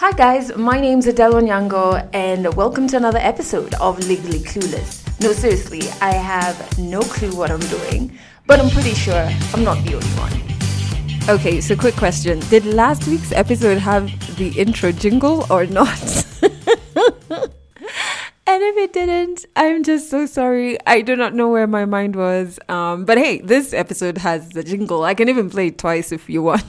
Hi guys, my name's Adelle Onyango and welcome to another episode of Legally Clueless. No, seriously, I have no clue what I'm doing, but I'm pretty sure I'm not the only one. Okay, so quick question. Did last week's episode have the intro jingle or not? And if it didn't, I'm just so sorry. I do not know where my mind was. Um, but hey, this episode has the jingle. I can even play it twice if you want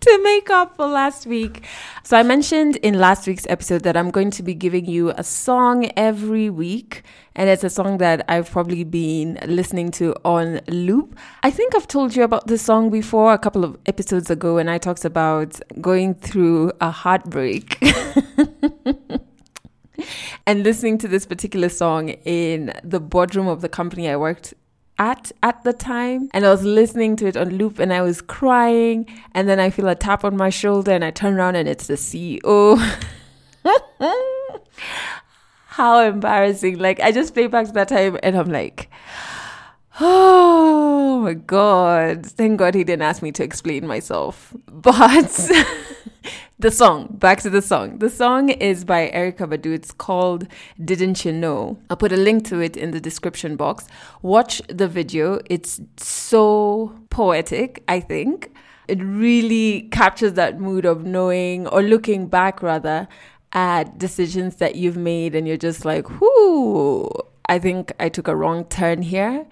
to make up for last week. So I mentioned in last week's episode that I'm going to be giving you a song every week. And it's a song that I've probably been listening to on loop. I think I've told you about this song before a couple of episodes ago when I talked about going through a heartbreak. and listening to this particular song in the boardroom of the company I worked at at the time and I was listening to it on loop and I was crying and then I feel a tap on my shoulder and I turn around and it's the CEO. How embarrassing. Like I just play back to that time and I'm like Oh my god. Thank God he didn't ask me to explain myself. But the song, back to the song. The song is by Erykah Badu. It's called Didn't You Know? I'll put a link to it in the description box. Watch the video. It's so poetic, I think. It really captures that mood of knowing or looking back rather at decisions that you've made and you're just like, whoo, I think I took a wrong turn here.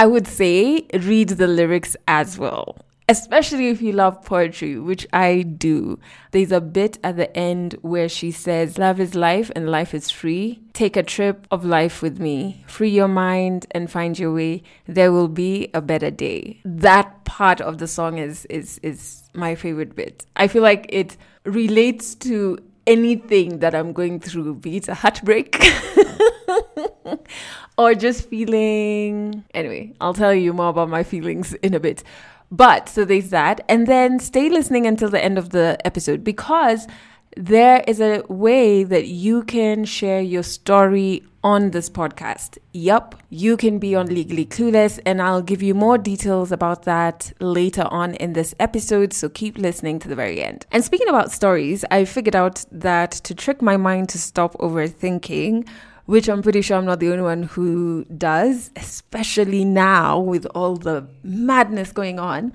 I would say read the lyrics as well, especially if you love poetry, which I do. There's a bit at the end where she says, Love is life and life is free. Take a trip of life with me. Free your mind and find your way. There will be a better day. That part of the song is is is my favorite bit. I feel like it relates to anything that I'm going through, be it a heartbreak or just feeling. Anyway, I'll tell you more about my feelings in a bit. But so there's that. And then stay listening until the end of the episode because there is a way that you can share your story on this podcast. Yup, you can be on Legally Clueless, and I'll give you more details about that later on in this episode. So keep listening to the very end. And speaking about stories, I figured out that to trick my mind to stop overthinking, which I'm pretty sure I'm not the only one who does, especially now with all the madness going on.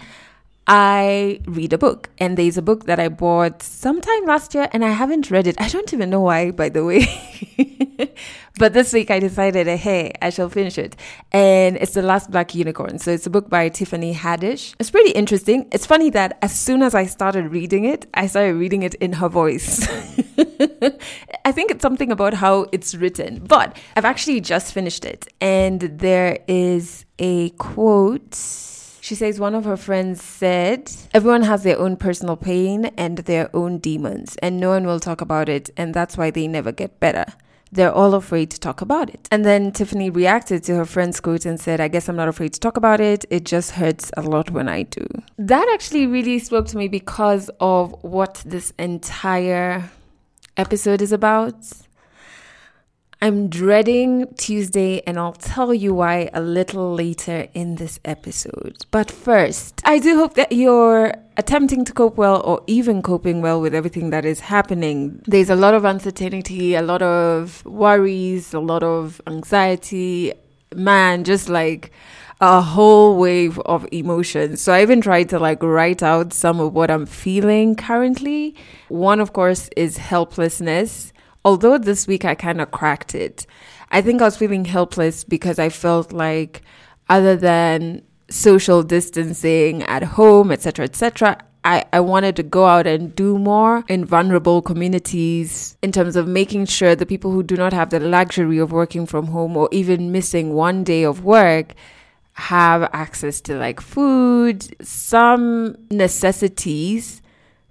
I read a book, and there's a book that I bought sometime last year, and I haven't read it. I don't even know why, by the way. but this week I decided, eh, hey, I shall finish it. And it's The Last Black Unicorn. So it's a book by Tiffany Haddish. It's pretty interesting. It's funny that as soon as I started reading it, I started reading it in her voice. I think it's something about how it's written, but I've actually just finished it. And there is a quote. She says one of her friends said, Everyone has their own personal pain and their own demons, and no one will talk about it, and that's why they never get better they're all afraid to talk about it. And then Tiffany reacted to her friend's quote and said, I guess I'm not afraid to talk about it. It just hurts a lot when I do. That actually really spoke to me because of what this entire episode is about. I'm dreading Tuesday, and I'll tell you why a little later in this episode. But first, I do hope that you're attempting to cope well or even coping well with everything that is happening. There's a lot of uncertainty, a lot of worries, a lot of anxiety. Man, just like a whole wave of emotions. So I even tried to like write out some of what I'm feeling currently. One, of course, is helplessness although this week I kind of cracked it, I think I was feeling helpless because I felt like other than social distancing at home, etc., etc., I, I wanted to go out and do more in vulnerable communities in terms of making sure the people who do not have the luxury of working from home or even missing one day of work have access to like food, some necessities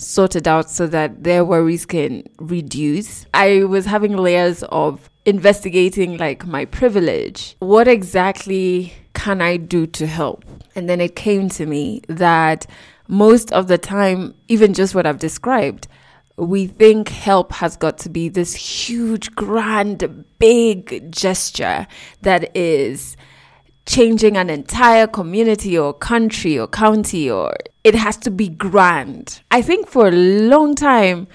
sorted out so that their worries can reduce. I was having layers of investigating like my privilege. What exactly can I do to help? And then it came to me that most of the time, even just what I've described, we think help has got to be this huge, grand, big gesture that is changing an entire community or country or county or it has to be grand. I think for a long time,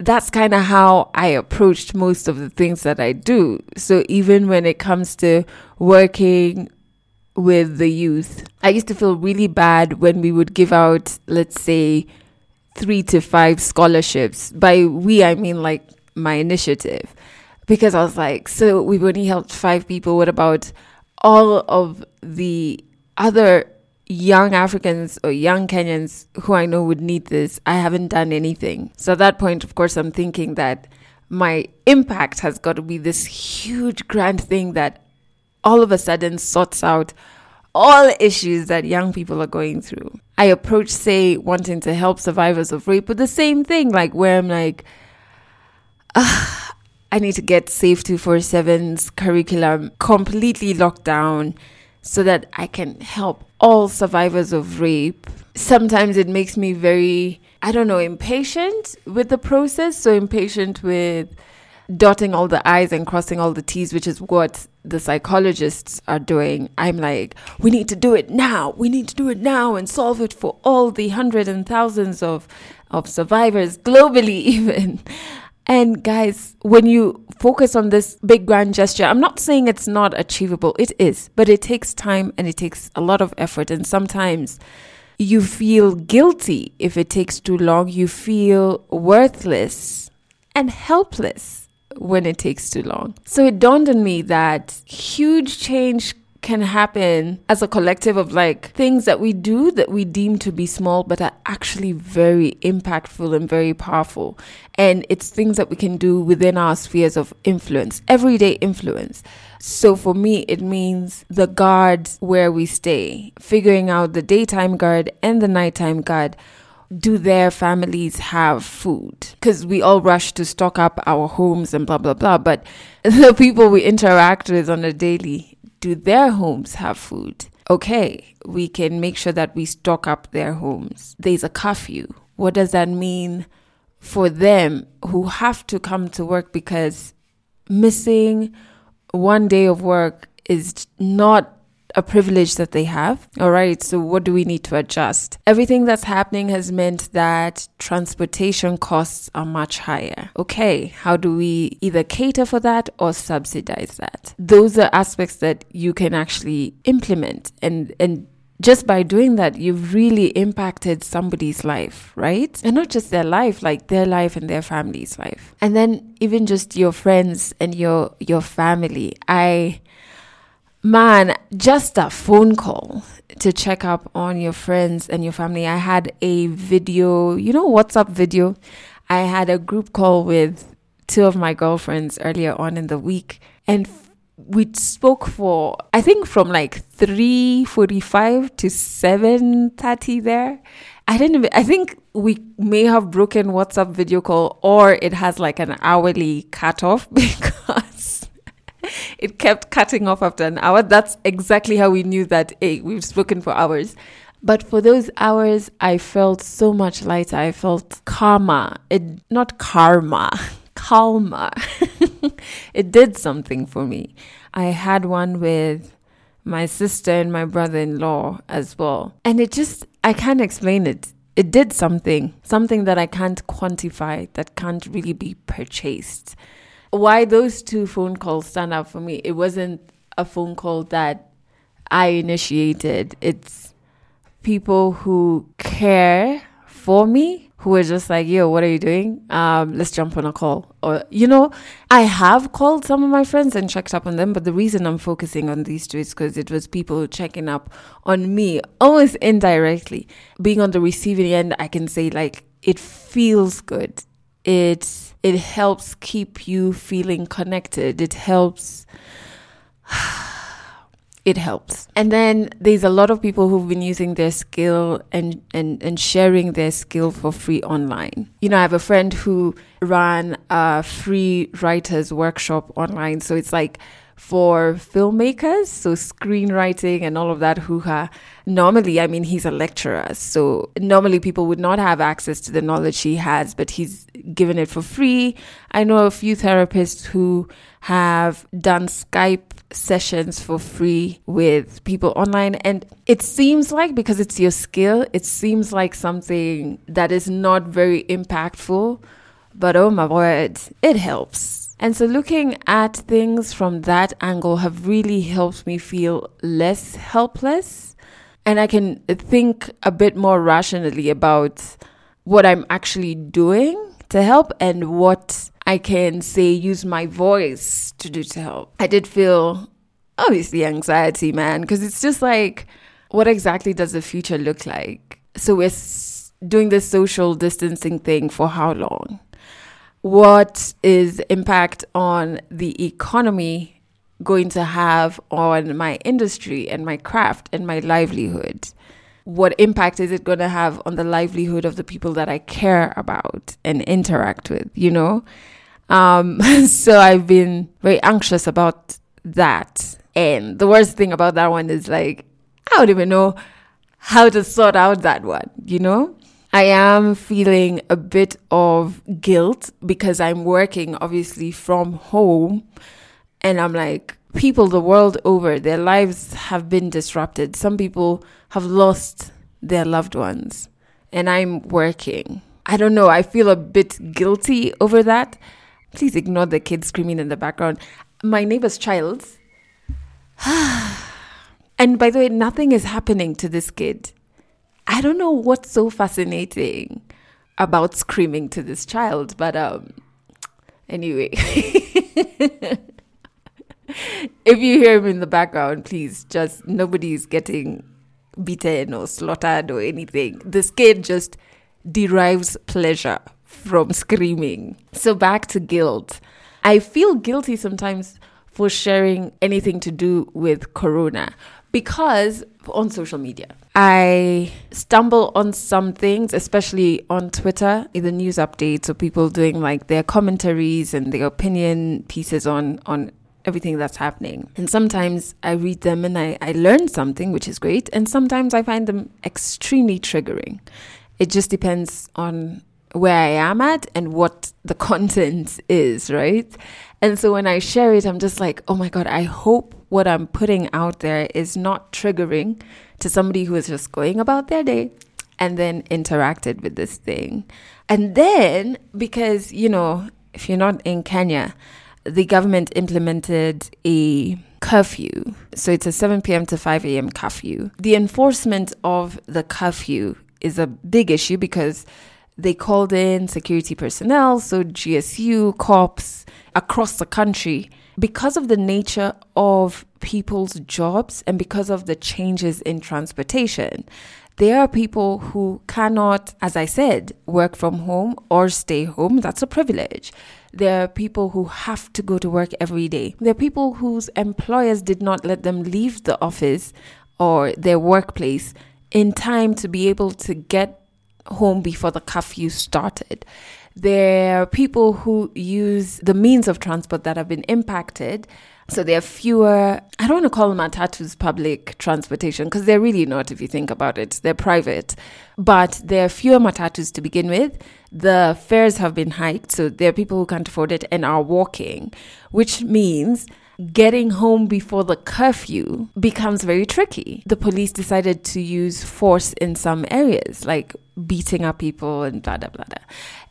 that's kind of how I approached most of the things that I do. So even when it comes to working with the youth, I used to feel really bad when we would give out, let's say, three to five scholarships. By we, I mean like my initiative. Because I was like, so we've only helped five people. What about all of the other young Africans or young Kenyans who I know would need this, I haven't done anything. So at that point, of course, I'm thinking that my impact has got to be this huge grand thing that all of a sudden sorts out all issues that young people are going through. I approach, say, wanting to help survivors of rape with the same thing, like where I'm like, ah, I need to get Safe 247's curriculum completely locked down so that I can help all survivors of rape. Sometimes it makes me very, I don't know, impatient with the process. So impatient with dotting all the I's and crossing all the T's, which is what the psychologists are doing. I'm like, we need to do it now. We need to do it now and solve it for all the hundreds and thousands of, of survivors globally, even. And guys, when you focus on this big grand gesture, I'm not saying it's not achievable. It is, but it takes time and it takes a lot of effort. And sometimes you feel guilty if it takes too long. You feel worthless and helpless when it takes too long. So it dawned on me that huge change can happen as a collective of like things that we do that we deem to be small but are actually very impactful and very powerful. And it's things that we can do within our spheres of influence, everyday influence. So for me, it means the guard where we stay, figuring out the daytime guard and the nighttime guard do their families have food? Because we all rush to stock up our homes and blah, blah, blah. But the people we interact with on a daily, do their homes have food? Okay, we can make sure that we stock up their homes. There's a curfew. What does that mean for them who have to come to work because missing one day of work is not a privilege that they have. All right, so what do we need to adjust? Everything that's happening has meant that transportation costs are much higher. Okay, how do we either cater for that or subsidize that? Those are aspects that you can actually implement and and just by doing that, you've really impacted somebody's life, right? And not just their life, like their life and their family's life. And then even just your friends and your your family. I Man, just a phone call to check up on your friends and your family. I had a video, you know, WhatsApp video. I had a group call with two of my girlfriends earlier on in the week, and we spoke for I think from like three forty-five to seven thirty. There, I didn't. I think we may have broken WhatsApp video call, or it has like an hourly cutoff because it kept cutting off after an hour. That's exactly how we knew that, hey, we've spoken for hours. But for those hours, I felt so much lighter. I felt calmer. It, not karma, calmer. it did something for me. I had one with my sister and my brother in law as well. And it just, I can't explain it. It did something, something that I can't quantify, that can't really be purchased why those two phone calls stand out for me, it wasn't a phone call that I initiated. It's people who care for me who are just like, yo, what are you doing? Um, let's jump on a call. Or, you know, I have called some of my friends and checked up on them, but the reason I'm focusing on these two is because it was people checking up on me, almost indirectly. Being on the receiving end, I can say, like, it feels good. It's it helps keep you feeling connected. It helps. it helps. And then there's a lot of people who've been using their skill and, and, and sharing their skill for free online. You know, I have a friend who ran a free writers workshop online. So it's like for filmmakers, so screenwriting and all of that hoo ha. Normally, I mean, he's a lecturer, so normally people would not have access to the knowledge he has, but he's given it for free. I know a few therapists who have done Skype sessions for free with people online. And it seems like, because it's your skill, it seems like something that is not very impactful. But oh my word, it helps. And so looking at things from that angle have really helped me feel less helpless. And I can think a bit more rationally about what I'm actually doing to help and what I can say use my voice to do to help. I did feel obviously anxiety, man, because it's just like, what exactly does the future look like? So we're doing this social distancing thing for how long? What is impact on the economy going to have on my industry and my craft and my livelihood? what impact is it going to have on the livelihood of the people that I care about and interact with, you know? Um, so I've been very anxious about that. And the worst thing about that one is like, I don't even know how to sort out that one, you know? I am feeling a bit of guilt because I'm working obviously from home and I'm like, people the world over, their lives have been disrupted. Some people have lost their loved ones, and I'm working. I don't know, I feel a bit guilty over that. Please ignore the kids screaming in the background. My neighbor's child. and by the way, nothing is happening to this kid. I don't know what's so fascinating about screaming to this child, but um anyway. if you hear him in the background, please just nobody's getting beaten or slaughtered or anything. This kid just derives pleasure from screaming. So back to guilt. I feel guilty sometimes for sharing anything to do with corona because on social media I stumble on some things, especially on Twitter, in the news updates, or people doing like their commentaries and their opinion pieces on on everything that's happening. And sometimes I read them and I, I learn something, which is great. And sometimes I find them extremely triggering. It just depends on where I am at and what the content is, right? And so when I share it, I'm just like, oh my God, I hope what I'm putting out there is not triggering to somebody who is just going about their day and then interacted with this thing. And then, because, you know, if you're not in Kenya, the government implemented a curfew. So it's a 7 p.m. to 5 a.m. curfew. The enforcement of the curfew is a big issue because they called in security personnel, so GSU, cops across the country. Because of the nature of people's jobs and because of the changes in transportation, there are people who cannot, as I said, work from home or stay home. That's a privilege. There are people who have to go to work every day. There are people whose employers did not let them leave the office or their workplace in time to be able to get home before the curfew started. There are people who use the means of transport that have been impacted. So there are fewer, I don't want to call them matatus public transportation because they're really not if you think about it. They're private. But there are fewer matatus to begin with. The fares have been hiked. So there are people who can't afford it and are walking, which means getting home before the curfew becomes very tricky. The police decided to use force in some areas, like beating up people and blah, blah, blah, blah.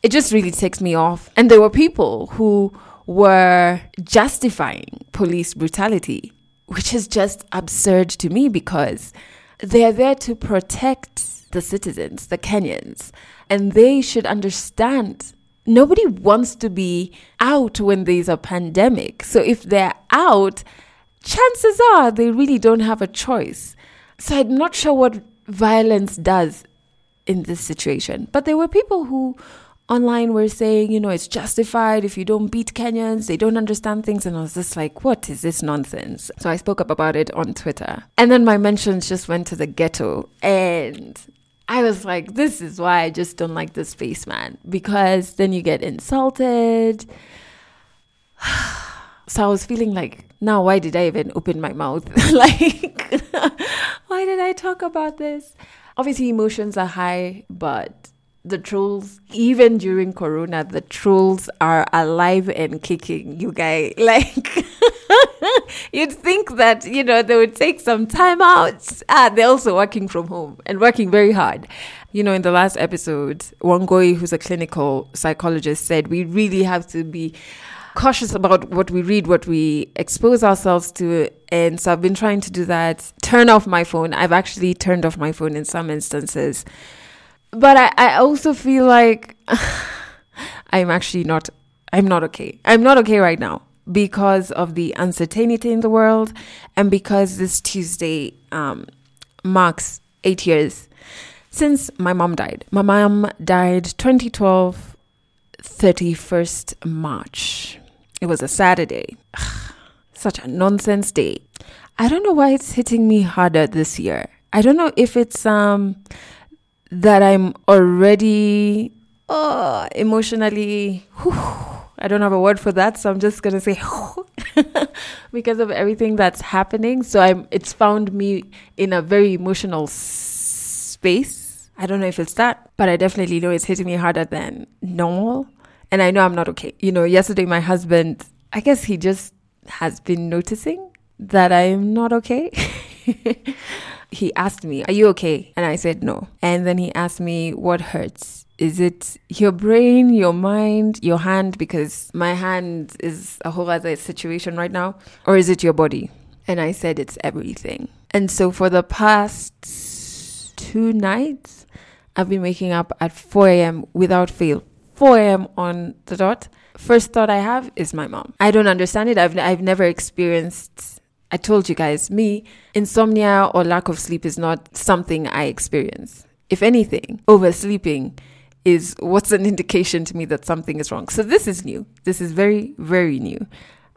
It just really takes me off. And there were people who were justifying police brutality, which is just absurd to me because they're there to protect the citizens, the Kenyans, and they should understand nobody wants to be out when there's a pandemic. So if they're out, chances are they really don't have a choice. So I'm not sure what violence does in this situation. But there were people who online were saying, you know, it's justified if you don't beat Kenyans, they don't understand things. And I was just like, what is this nonsense? So I spoke up about it on Twitter. And then my mentions just went to the ghetto. And I was like, this is why I just don't like the spaceman because then you get insulted. so I was feeling like, now why did I even open my mouth? like, why did I talk about this? Obviously, emotions are high, but the trolls, even during Corona, the trolls are alive and kicking, you guys. Like, you'd think that, you know, they would take some time out. Ah, they're also working from home and working very hard. You know, in the last episode, Wangoi, who's a clinical psychologist, said we really have to be cautious about what we read, what we expose ourselves to. And so I've been trying to do that. Turn off my phone. I've actually turned off my phone in some instances. But I, I also feel like I'm actually not I'm not okay. I'm not okay right now because of the uncertainty in the world and because this Tuesday um, marks eight years since my mom died. My mom died 2012, 31st March. It was a Saturday. Such a nonsense day. I don't know why it's hitting me harder this year. I don't know if it's um that I'm already oh, emotionally whew, I don't have a word for that, so I'm just gonna say because of everything that's happening. So I'm it's found me in a very emotional space. I don't know if it's that, but I definitely know it's hitting me harder than normal and I know I'm not okay. You know, yesterday my husband, I guess he just has been noticing that I'm not okay. he asked me, Are you okay? And I said no. And then he asked me, What hurts? Is it your brain, your mind, your hand? Because my hand is a whole other situation right now. Or is it your body? And I said, It's everything. And so for the past two nights, I've been waking up at 4 a.m. without fail 4 a.m. on the dot, first thought I have is my mom. I don't understand it. I've, I've never experienced, I told you guys, me, insomnia or lack of sleep is not something I experience. If anything, oversleeping is what's an indication to me that something is wrong. So this is new. This is very, very new.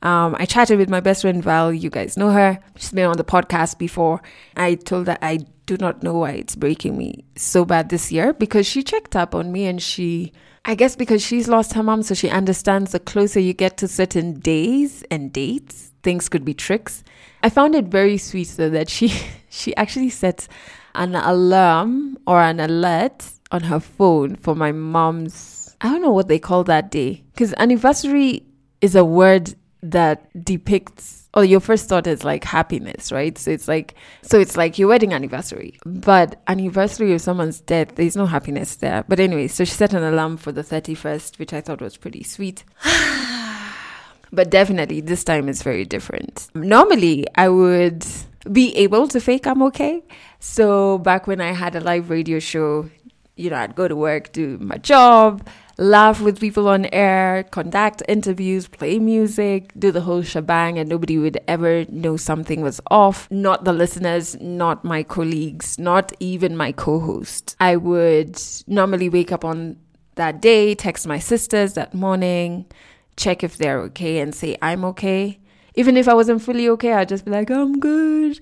Um, I chatted with my best friend Val. You guys know her. She's been on the podcast before. I told her I do not know why it's breaking me so bad this year because she checked up on me and she I guess because she's lost her mom, so she understands the closer you get to certain days and dates, things could be tricks. I found it very sweet though that she she actually set an alarm or an alert on her phone for my mom's I don't know what they call that day because anniversary is a word that depicts or your first thought is like happiness, right? So it's like so it's like your wedding anniversary. But anniversary of someone's death, there's no happiness there. But anyway, so she set an alarm for the 31st, which I thought was pretty sweet. but definitely this time is very different. Normally, I would be able to fake I'm okay. So back when I had a live radio show, you know, I'd go to work, do my job, laugh with people on air, conduct interviews, play music, do the whole shebang, and nobody would ever know something was off. Not the listeners, not my colleagues, not even my co host. I would normally wake up on that day, text my sisters that morning, check if they're okay, and say, I'm okay. Even if I wasn't fully okay, I'd just be like, I'm good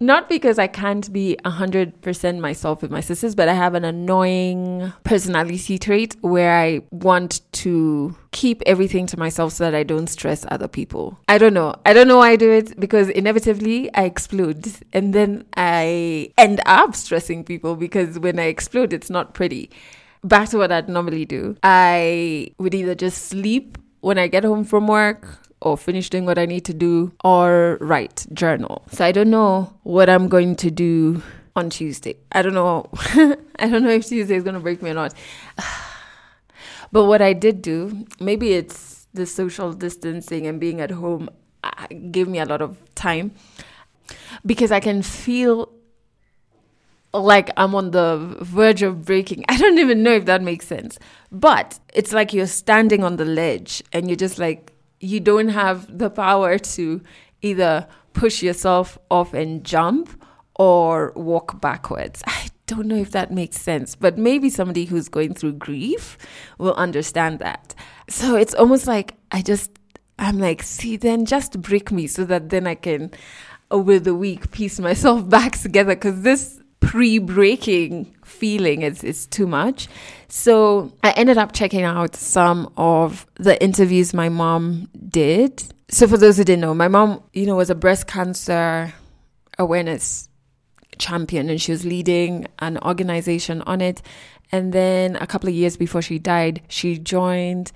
not because I can't be 100% myself with my sisters, but I have an annoying personality trait where I want to keep everything to myself so that I don't stress other people. I don't know. I don't know why I do it because inevitably I explode and then I end up stressing people because when I explode, it's not pretty. Back to what I'd normally do. I would either just sleep when I get home from work or finish doing what I need to do or write, journal. So I don't know what I'm going to do on Tuesday. I don't know. I don't know if Tuesday is going to break me or not. but what I did do, maybe it's the social distancing and being at home uh, gave me a lot of time because I can feel like I'm on the verge of breaking. I don't even know if that makes sense. But it's like you're standing on the ledge and you're just like you don't have the power to either push yourself off and jump or walk backwards. I don't know if that makes sense, but maybe somebody who's going through grief will understand that. So it's almost like I just, I'm like, see, then just break me so that then I can, over the week, piece myself back together because this pre breaking feeling is, is too much. So I ended up checking out some of the interviews my mom did. So for those who didn't know, my mom, you know, was a breast cancer awareness champion and she was leading an organization on it. And then a couple of years before she died, she joined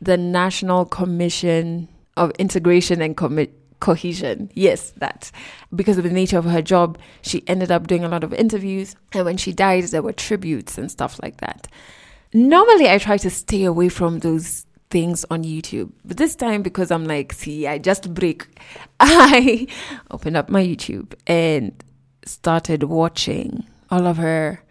the National Commission of Integration and Commi- Cohesion. Yes, that. Because of the nature of her job, she ended up doing a lot of interviews. And when she died, there were tributes and stuff like that. Normally, I try to stay away from those things on YouTube. But this time, because I'm like, see, I just break, I opened up my YouTube and started watching all of her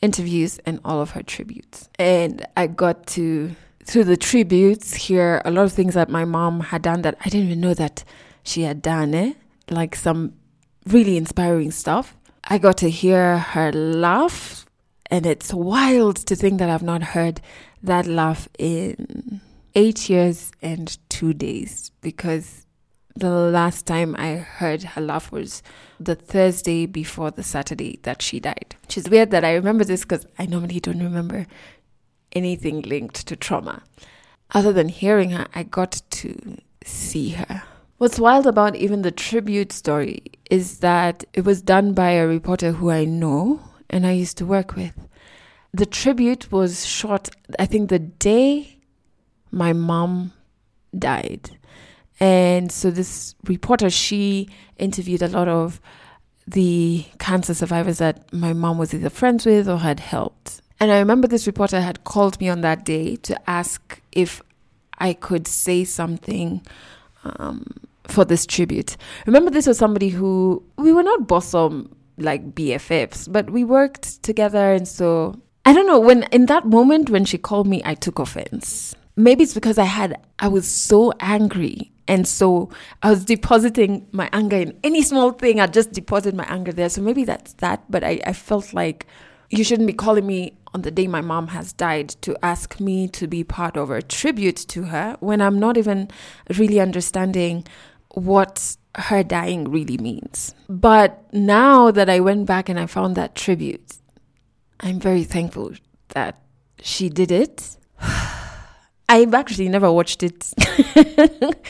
interviews and all of her tributes. And I got to, through the tributes, hear a lot of things that my mom had done that I didn't even know that she had done, eh? like some really inspiring stuff. I got to hear her laugh, and it's wild to think that I've not heard that laugh in eight years and two days because the last time I heard her laugh was the Thursday before the Saturday that she died. Which is weird that I remember this because I normally don't remember anything linked to trauma. Other than hearing her, I got to see her. What's wild about even the tribute story is that it was done by a reporter who I know and I used to work with. The tribute was shot, I think, the day my mom died. And so this reporter, she interviewed a lot of the cancer survivors that my mom was either friends with or had helped. And I remember this reporter had called me on that day to ask if I could say something um, for this tribute. Remember, this was somebody who we were not bosom like BFFs, but we worked together. And so I don't know, when in that moment when she called me, I took offense. Maybe it's because I had, I was so angry and so I was depositing my anger in any small thing. I just deposit my anger there. So maybe that's that. But I, I felt like you shouldn't be calling me on the day my mom has died to ask me to be part of a tribute to her when I'm not even really understanding what her dying really means. But now that I went back and I found that tribute, I'm very thankful that she did it. I've actually never watched it.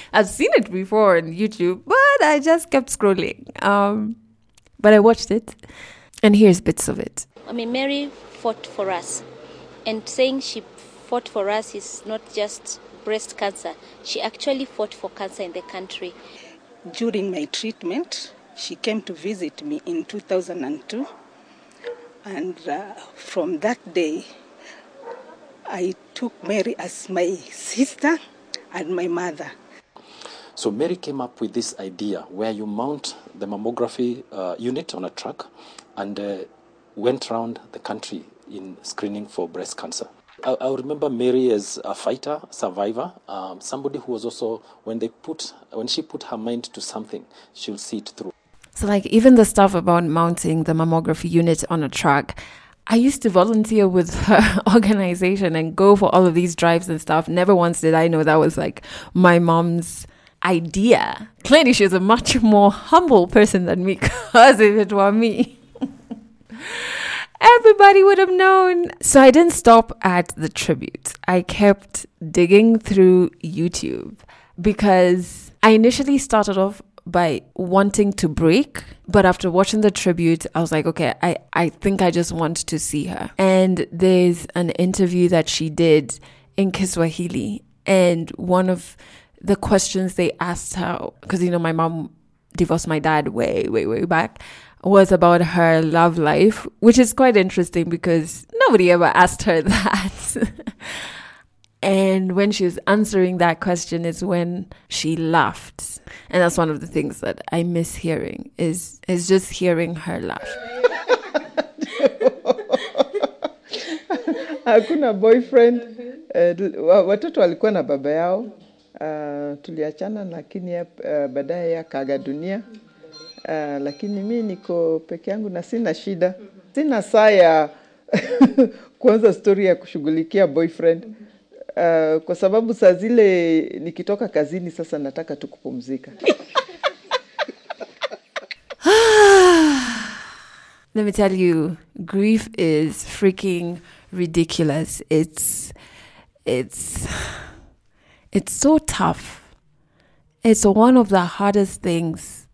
I've seen it before on YouTube, but I just kept scrolling. Um, but I watched it, and here's bits of it. I mean, Mary fought for us, and saying she fought for us is not just breast cancer. She actually fought for cancer in the country. During my treatment, she came to visit me in 2002, and uh, from that day, I took Mary as my sister and my mother. So Mary came up with this idea where you mount the mammography uh, unit on a truck and uh, went around the country in screening for breast cancer. I, I remember Mary as a fighter, survivor, um, somebody who was also when they put when she put her mind to something, she'll see it through. So, like, even the stuff about mounting the mammography unit on a truck, I used to volunteer with her organization and go for all of these drives and stuff. Never once did I know that was like my mom's idea. Clearly, she was a much more humble person than me because if it were me, everybody would have known. So I didn't stop at the tribute. I kept digging through YouTube because I initially started off by wanting to break. But after watching the tribute, I was like, okay, I, I think I just want to see her. And there's an interview that she did in Kiswahili. And one of the questions they asked her, because, you know, my mom divorced my dad way, way, way back, was about her love life, which is quite interesting because nobody ever asked her that. And when she was answering that question is when she laughed. And that's one of the things that I miss hearing is is just hearing her laugh. Hakuna boyfriend. Uh, watoto walikuwa na baba yao. Uh, tuliachana lakini uh, baadaye dunia. Uh, lakini mi niko peke yangu na sina shida. Sina saa ya kuanza stori ya kushughulikia boyfriend. Uh, kwa sababu saa zile nikitoka kazini sasa nataka tu kupumzika. Let me tell you, grief is freaking ridiculous. It's it's it's so tough. It's one of the hardest things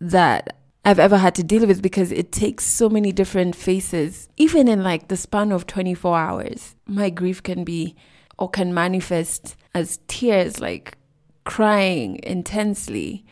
that I've ever had to deal with because it takes so many different faces. Even in like the span of 24 hours, my grief can be or can manifest as tears, like crying intensely.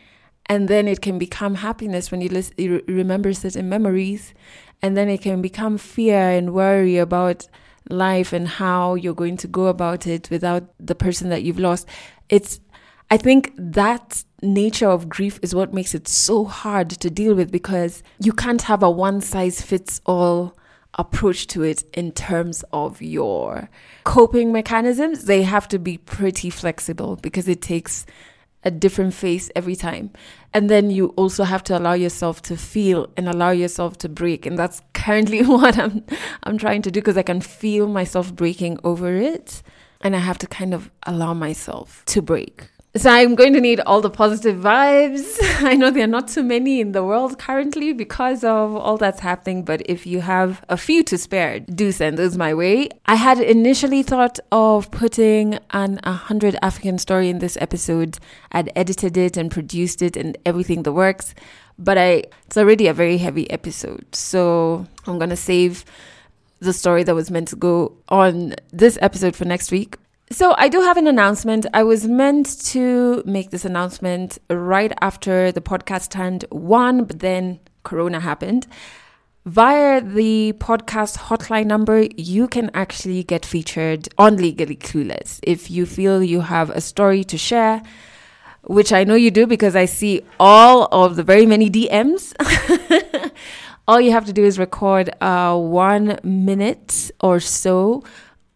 And then it can become happiness when you, listen, you remember certain memories. And then it can become fear and worry about life and how you're going to go about it without the person that you've lost. It's I think that nature of grief is what makes it so hard to deal with because you can't have a one size fits all approach to it in terms of your coping mechanisms. They have to be pretty flexible because it takes a different face every time. And then you also have to allow yourself to feel and allow yourself to break. And that's currently what I'm I'm trying to do because I can feel myself breaking over it and I have to kind of allow myself to break. So I'm going to need all the positive vibes. I know there are not too many in the world currently because of all that's happening, but if you have a few to spare, do send those my way. I had initially thought of putting an 100 African story in this episode. I'd edited it and produced it and everything the works, but I it's already a very heavy episode. So I'm going to save the story that was meant to go on this episode for next week. So, I do have an announcement. I was meant to make this announcement right after the podcast turned one, but then Corona happened. Via the podcast hotline number, you can actually get featured on Legally Clueless. If you feel you have a story to share, which I know you do because I see all of the very many DMs. all you have to do is record uh, one minute or so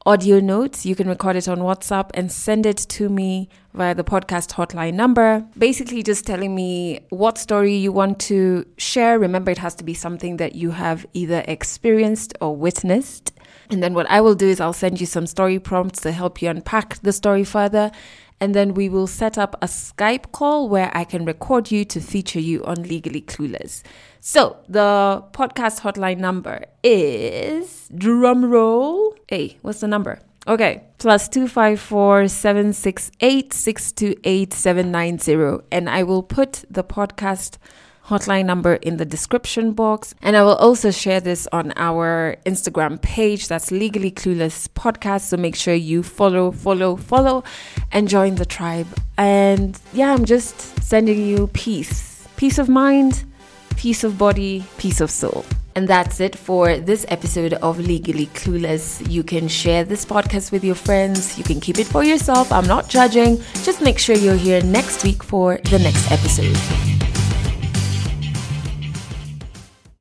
audio notes. You can record it on WhatsApp and send it to me via the podcast hotline number. Basically, just telling me what story you want to share. Remember, it has to be something that you have either experienced or witnessed. And then what I will do is I'll send you some story prompts to help you unpack the story further. And then we will set up a Skype call where I can record you to feature you on Legally Clueless. So the podcast hotline number is drum roll. Hey, what's the number? Okay, plus two five four seven six eight six two eight seven nine zero, and I will put the podcast hotline number in the description box. And I will also share this on our Instagram page. That's Legally Clueless Podcast. So make sure you follow, follow, follow, and join the tribe. And yeah, I'm just sending you peace, peace of mind, peace of body, peace of soul. And that's it for this episode of Legally Clueless. You can share this podcast with your friends. You can keep it for yourself. I'm not judging. Just make sure you're here next week for the next episode.